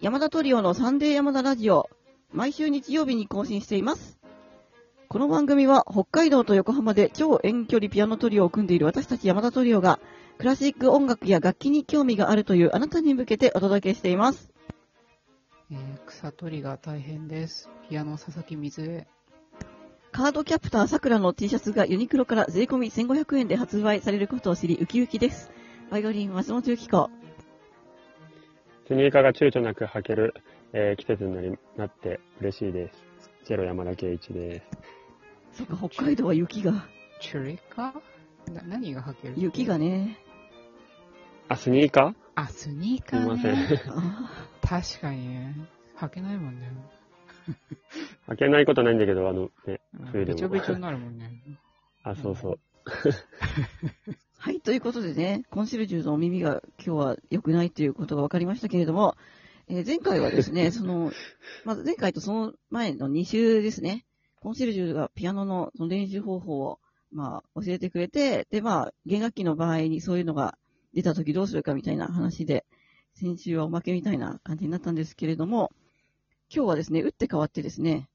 山田トリオのサンデー山田ラジオ、毎週日曜日に更新しています。この番組は北海道と横浜で超遠距離ピアノトリオを組んでいる私たち山田トリオが、クラシック音楽や楽器に興味があるというあなたに向けてお届けしています。えー草取りが大変です。ピアノ佐々木水江。カードキャプターさくらの T シャツがユニクロから税込み1500円で発売されることを知りウキウキです。バイオリン松本由紀子。スニーカーが躊躇なく履ける、えー季節になりなって嬉しいです。チェロ山田圭一です。そっか、北海道は雪が、チュリカ？な何が履ける？雪が。ね。あ、スニーカあ、スニーカーすいません。確かにね。履けないもんね。履けないことないんだけど、あの、ね、うん冬でもべちょべちょになるもんね。あ、そうそう。はい、ということでね、コンシェルジュのお耳が今日は良くないということが分かりましたけれども、えー前回はですね、その、まず前回とその前の2週ですね、コンシェルジュがピアノのその練習方法を、まあ、教えてくれて、で、まあ、弦楽器の場合にそういうのが出た時どうするかみたいな話で、先週はおまけみたいな感じになったんですけれども、今日はですね、打って変わってですね、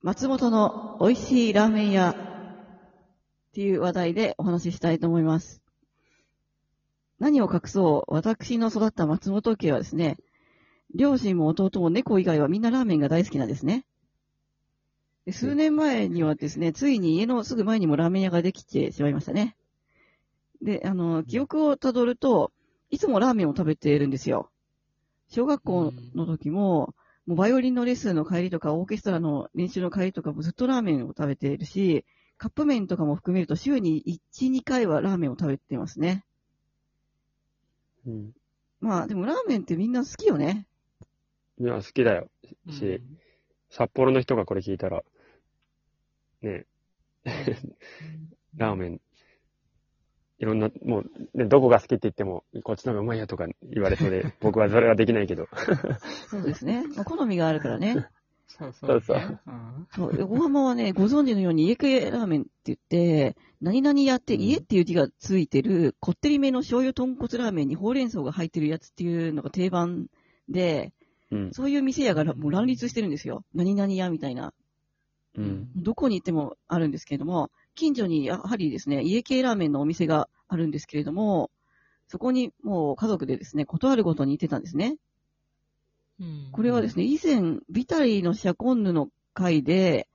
松本の美味しいラーメン屋っていう話題でお話ししたいと思います。何を隠そう、私の育った松本家はですね、両親も弟も猫以外はみんなラーメンが大好きなんですね。数年前にはですね、ついに家のすぐ前にもラーメン屋ができてしまいましたね。で、あの、記憶をたどると、いつもラーメンを食べているんですよ。小学校の時も、もうバイオリンのレッスンの帰りとか、オーケストラの練習の帰りとかもずっとラーメンを食べているし、カップ麺とかも含めると週に1、2回はラーメンを食べてますね。うん。まあでもラーメンってみんな好きよね。いや、好きだよ。し札幌の人がこれ聞いたら、ね、ラーメン、いろんな、もう、ね、どこが好きって言っても、こっちの方がうまいやとか言われそうで、僕はそれはできないけど。そうですね。まあ、好みがあるからね。そうそうそうねうんそう、横浜はね、ご存知のように家系ラーメンって言って、何々屋って家っていう字がついてる、こってりめの醤油豚骨ラーメンにほうれん草が入ってるやつっていうのが定番で、うん。そういう店屋がもう乱立してるんですよ。何々屋みたいな。うん。どこに行ってもあるんですけれども、近所にやはりですね、家系ラーメンのお店があるんですけれども、そこにもう家族でですね、断るごとに行ってたんですね。うんこれはですね、以前、ビタリのシャコンヌの会で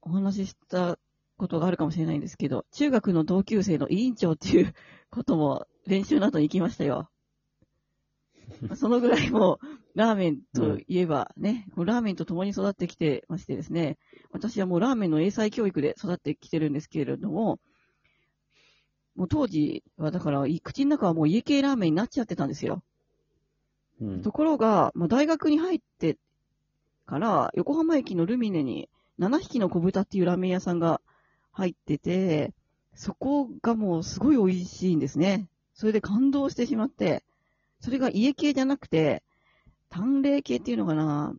お話ししたことがあるかもしれないんですけど、中学の同級生の委員長っていうことも練習の後に行きましたよ。そのぐらいもう、ラーメンといえばね、もうラーメンと共に育ってきてましてですね、私はもうラーメンの英才教育で育ってきてるんですけれども、もう当時はだから、い口の中はもう家系ラーメンになっちゃってたんですよ。うん。ところが、まあ、大学に入ってから、横浜駅のルミネに7匹の小豚っていうラーメン屋さんが入ってて、そこがもうすごい美味しいんですね。それで感動してしまって、それが家系じゃなくて、淡麗系っていうのかな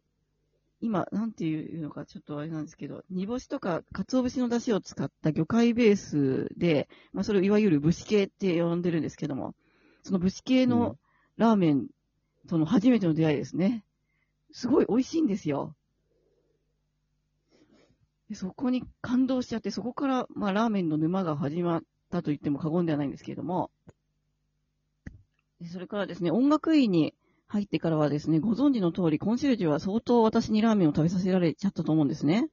今、なんていうのかちょっとあれなんですけど、煮干しとか鰹節の出汁を使った魚介ベースで、まあそれをいわゆる武士系って呼んでるんですけども、その武士系のラーメンその初めての出会いですね。すごい美味しいんですよ。でそこに感動しちゃって、そこから、まあ、ラーメンの沼が始まったと言っても過言ではないんですけれども、でそれからですね、音楽院に入ってからはですね、ご存知の通り、コンシェルジュは相当私にラーメンを食べさせられちゃったと思うんですね。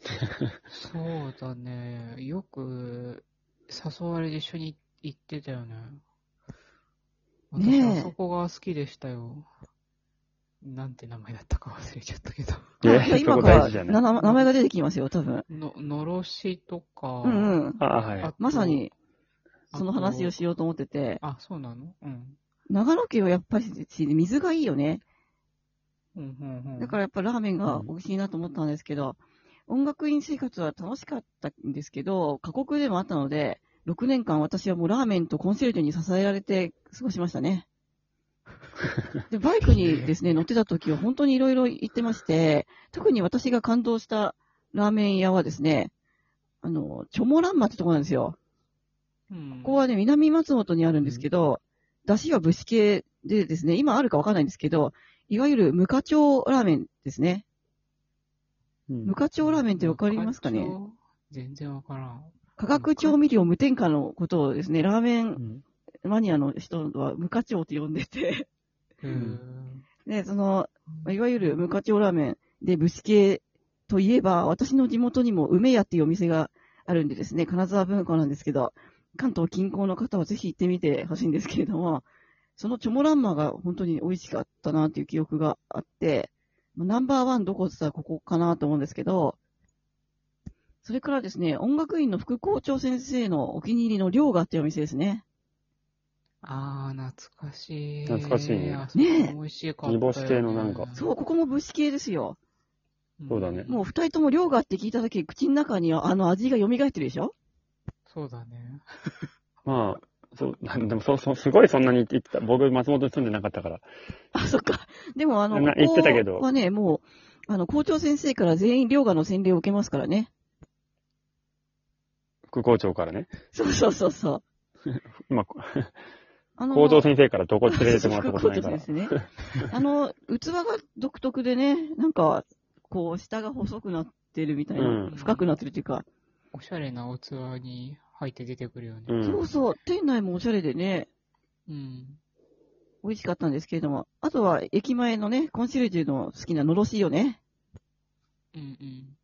そうだね。よく誘われて一緒に行ってたよね。ねえ私、あそこが好きでしたよ。なんて名前だったか忘れちゃったけど。えあ今 そこから大事じゃな名前が出てきますよ、多分。の、のろしとか。うんうん。あ、はい。あまさに、その話をしようと思ってて、あ、そうなの？うん。長野県はやっぱり水がいいよね。うん、うん、うん。だからやっぱラーメンが美味しいなと思ったんですけど、音楽院生活は楽しかったんですけど、過酷でもあったので、6年間私はもうラーメンとコンシェルジュに支えられて過ごしましたね。で、バイクにですね、乗ってた時は本当にいろいろ行ってまして、特に私が感動したラーメン屋はですね、あの、チョモランマってとこなんですよ。うん、ここはね、南松本にあるんですけど、出汁は武士系でですね、今あるかわかんないんですけど、いわゆる無課長ラーメンですね。うん無課長ラーメンってわかりますかね？全然わからん。化学調味料無添加のことをですね、ラーメンうんマニアの人は無課長って呼んでて。で、その、いわゆる無課長ラーメンで武士系といえば、私の地元にも梅屋っていうお店があるんでですね、金沢文庫なんですけど、関東近郊の方はぜひ行ってみてほしいんですけれども、そのチョモランマが本当に美味しかったなっていう記憶があって、まあナンバーワンどこって言ったらここかなと思うんですけど、それからですね、音楽院の副校長先生のお気に入りの涼河っていうお店ですね。あー、懐かしい。懐かしいねねえ美味しか。煮干し系のなんかそう、ここも武士系ですよ。そうだねもう二人とも涼河って聞いただけ口の中にあの味が蘇ってるでしょ？そうだね。まあ、そう、なんでもそう、そう、すごいそんなに言ってた。僕、松本に住んでなかったから。あ、そっか。でもあの、なここ言ってたけどはね、もう、あの、校長先生から全員涼河の洗礼を受けますからね。副校長からね。そうそうそうそう。今、あの、校長先生からどこ連れてってもらったことないから。副校長ですね。あの、器が独特でね、なんか、こう、下が細くなってるみたいな、うん深くなってるっていうか、おしゃれな器に入って出てくるよね。うんそうそう、店内もおしゃれでね、うん。美味しかったんですけれども、あとは駅前のね、コンシェルジュの好きなのろしよね。うんうん。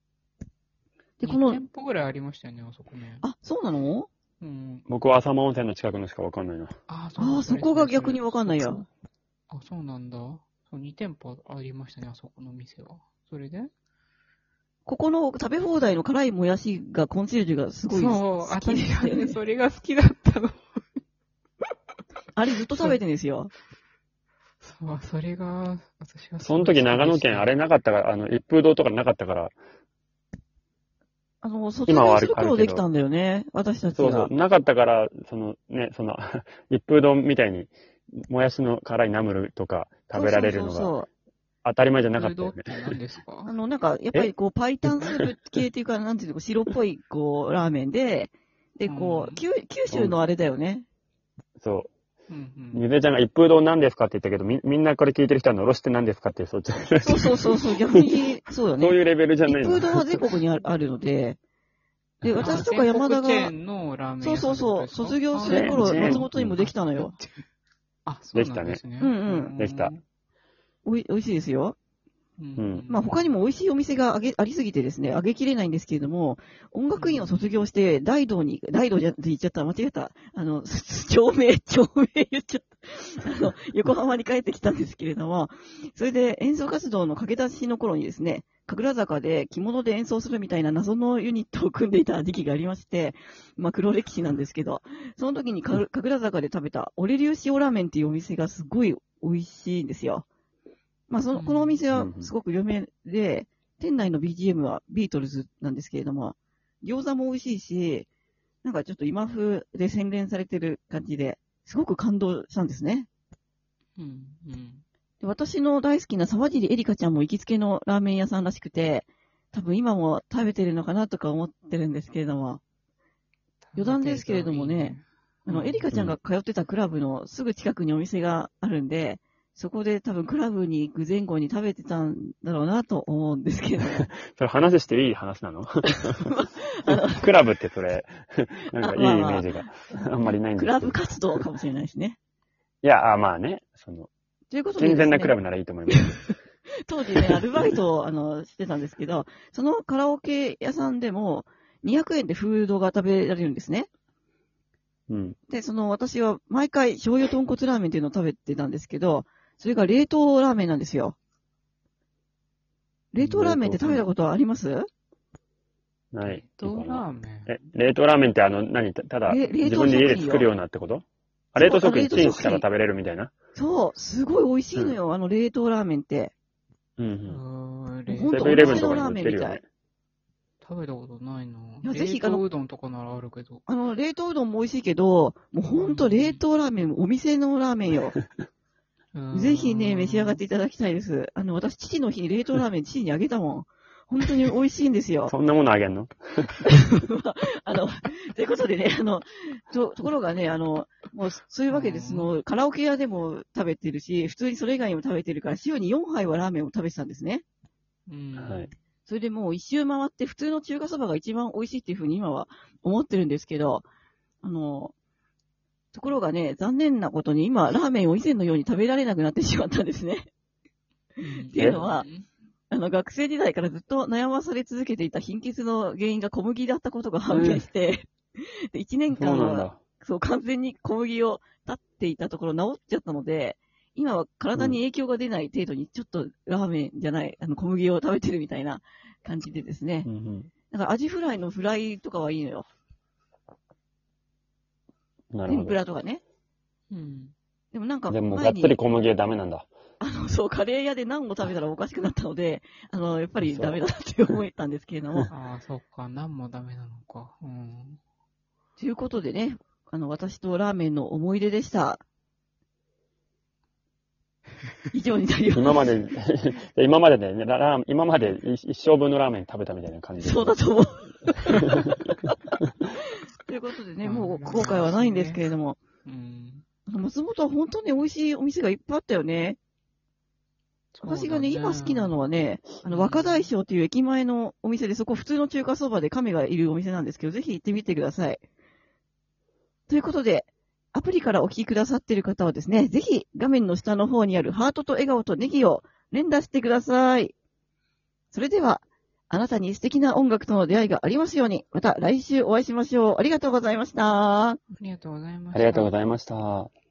で、この2、店舗ぐらいありましたよね、あそこね。あ、そうなの？うん。僕は浅間温泉の近くのしかわかんないな。あー、あーそこが逆にわかんないや。あ、そうなんだ。そう、2店舗ありましたね、あそこの店は。それで？ここの食べ放題の辛いもやしが、コンシェルジュがすごいそう、好きで私はね、すよね。それが好きだったの。あれずっと食べてんですよ。そう、それが、私はその時長野県あれなかったから、あの、一風堂とかなかったから、あの、卒今は業するできたんだよね、私たちが。そうそう、なかったから、そのね、その、一風堂みたいに、もやしの辛いナムルとか食べられるのそうそうそうが当たり前じゃなかったよねですか？あの、なんか、やっぱりこう、パイタンスープ系っていうか、なんていうの、白っぽい、こう、ラーメンで、で、こうんう、九九州のあれだよね。そう。ゆぜちゃんが一風堂何ですかって言ったけど、み、みんなこれ聞いてる人はのろしって何ですかって、そっち。そうそうそうそうそう、逆に、そうよね。いうレベルじゃない一の。風堂は全国にあるあるので、で、あ私とか山田がのラーメンそうそうそう、卒業する頃、松本にもできたのよ。あ、そうなんですね。できたねうんうんできたおい、美味しいですよ。うん。まあ他にも美味しいお店があげありすぎてですね、あげきれないんですけれども、音楽院を卒業して大道に、大道じゃって言っちゃった、間違えた。あの、町名、町名言っちゃった。あの、横浜に帰ってきたんですけれども、それで演奏活動の駆け出しの頃にですね、神楽坂で着物で演奏するみたいな謎のユニットを組んでいた時期がありまして、まあ黒歴史なんですけど、その時に神楽坂で食べたオレリュー塩ラーメンっていうお店がすごい美味しいんですよ。まあその、このお店はすごく有名で、店内の BGM はビートルズなんですけれども、餃子も美味しいし、なんかちょっと今風で洗練されてる感じで、すごく感動したんですね。うん。うん。で私の大好きな沢尻エリカちゃんも行きつけのラーメン屋さんらしくて、多分今も食べてるのかなとか思ってるんですけれども、余談ですけれどもねあの、うんエリカちゃんが通ってたクラブのすぐ近くにお店があるんで、そこで多分クラブに行く前後に食べてたんだろうなと思うんですけど、それ話していい話なの？クラブってそれ、なんかいいイメージがあんまりないんですけど。クラブ活動かもしれないですね。いや、あまあね、その、ということで、健全なクラブ。ブならいいと思います。当時ね、アルバイトを、あの、してたんですけど、そのカラオケ屋さんでも、200円でフードが食べられるんですね。うん。で、その私は毎回醤油豚骨ラーメンっていうのを食べてたんですけど、それが冷凍ラーメンなんですよ。冷凍ラーメンって食べたことはあります？ない。冷凍ラーメン。え、冷凍ラーメンってあの、何たただ、れ冷凍自分で家で作るようなってこと？あ、冷凍食品チンしたら食べれるみたいな？そう、すごい美味しいのよ、あの冷凍ラーメンって。うんううん。ーん冷ほんとセブンイレブンとかにも売ってるよお店のラーメンみね。食べたことないな。やぜひ冷凍うどんとかならあるけど。あの、冷凍うどんも美味しいけど、もうほんと冷凍ラーメン、お店のラーメンよ。ぜひね、召し上がっていただきたいです。あの、私、父の日に冷凍ラーメン父にあげたもん。本当に美味しいんですよ。そんなものあげんの？あの、ということでね、あの、と、ところがね、あの、もう、そういうわけで、その、カラオケ屋でも食べてるし、普通にそれ以外にも食べてるから、週に4杯はラーメンを食べてたんですね。うん。はい。それでもう一周回って普通の中華そばが一番美味しいっていうふうに今は思ってるんですけど、あの、ところがね、残念なことに今、ラーメンを以前のように食べられなくなってしまったんですね。うんっていうのは、あの、学生時代からずっと悩まされ続けていた貧血の原因が小麦だったことが判明して、で1年間は。そう、完全に小麦を立っていたところ治っちゃったので、今は体に影響が出ない程度にちょっとラーメンじゃない、あの、小麦を食べてるみたいな感じでですねう。んうん。だからアジフライのフライとかはいいのよ。なるほど。天ぷらとかね。うん。でもなんかでも、がっつり小麦はダメなんだ。あの、そう、カレー屋でナンを食べたらおかしくなったので、あの、やっぱりダメだって思ったんですけれども。ああ、そっか。何もダメなのか。うん。ということでね、あの、私とラーメンの思い出でした。以上になります。今まで、今までで、ね、ララー今まで一一生分のラーメン食べたみたいな感じでそうだと思う。ということでね、もう後悔はないんですけれども、うん。松本は本当に美味しいお店がいっぱいあったよね。私がね、今好きなのはね、あの、若大将っていう駅前のお店で、そこ普通の中華そばで亀がいるお店なんですけど、ぜひ行ってみてください。ということで、アプリからお聞きくださっている方はですね、ぜひ画面の下の方にあるハートと笑顔とネギを連打してください。それでは、あなたに素敵な音楽との出会いがありますように、また来週お会いしましょう。ありがとうございました。ありがとうございました。ありがとうございました。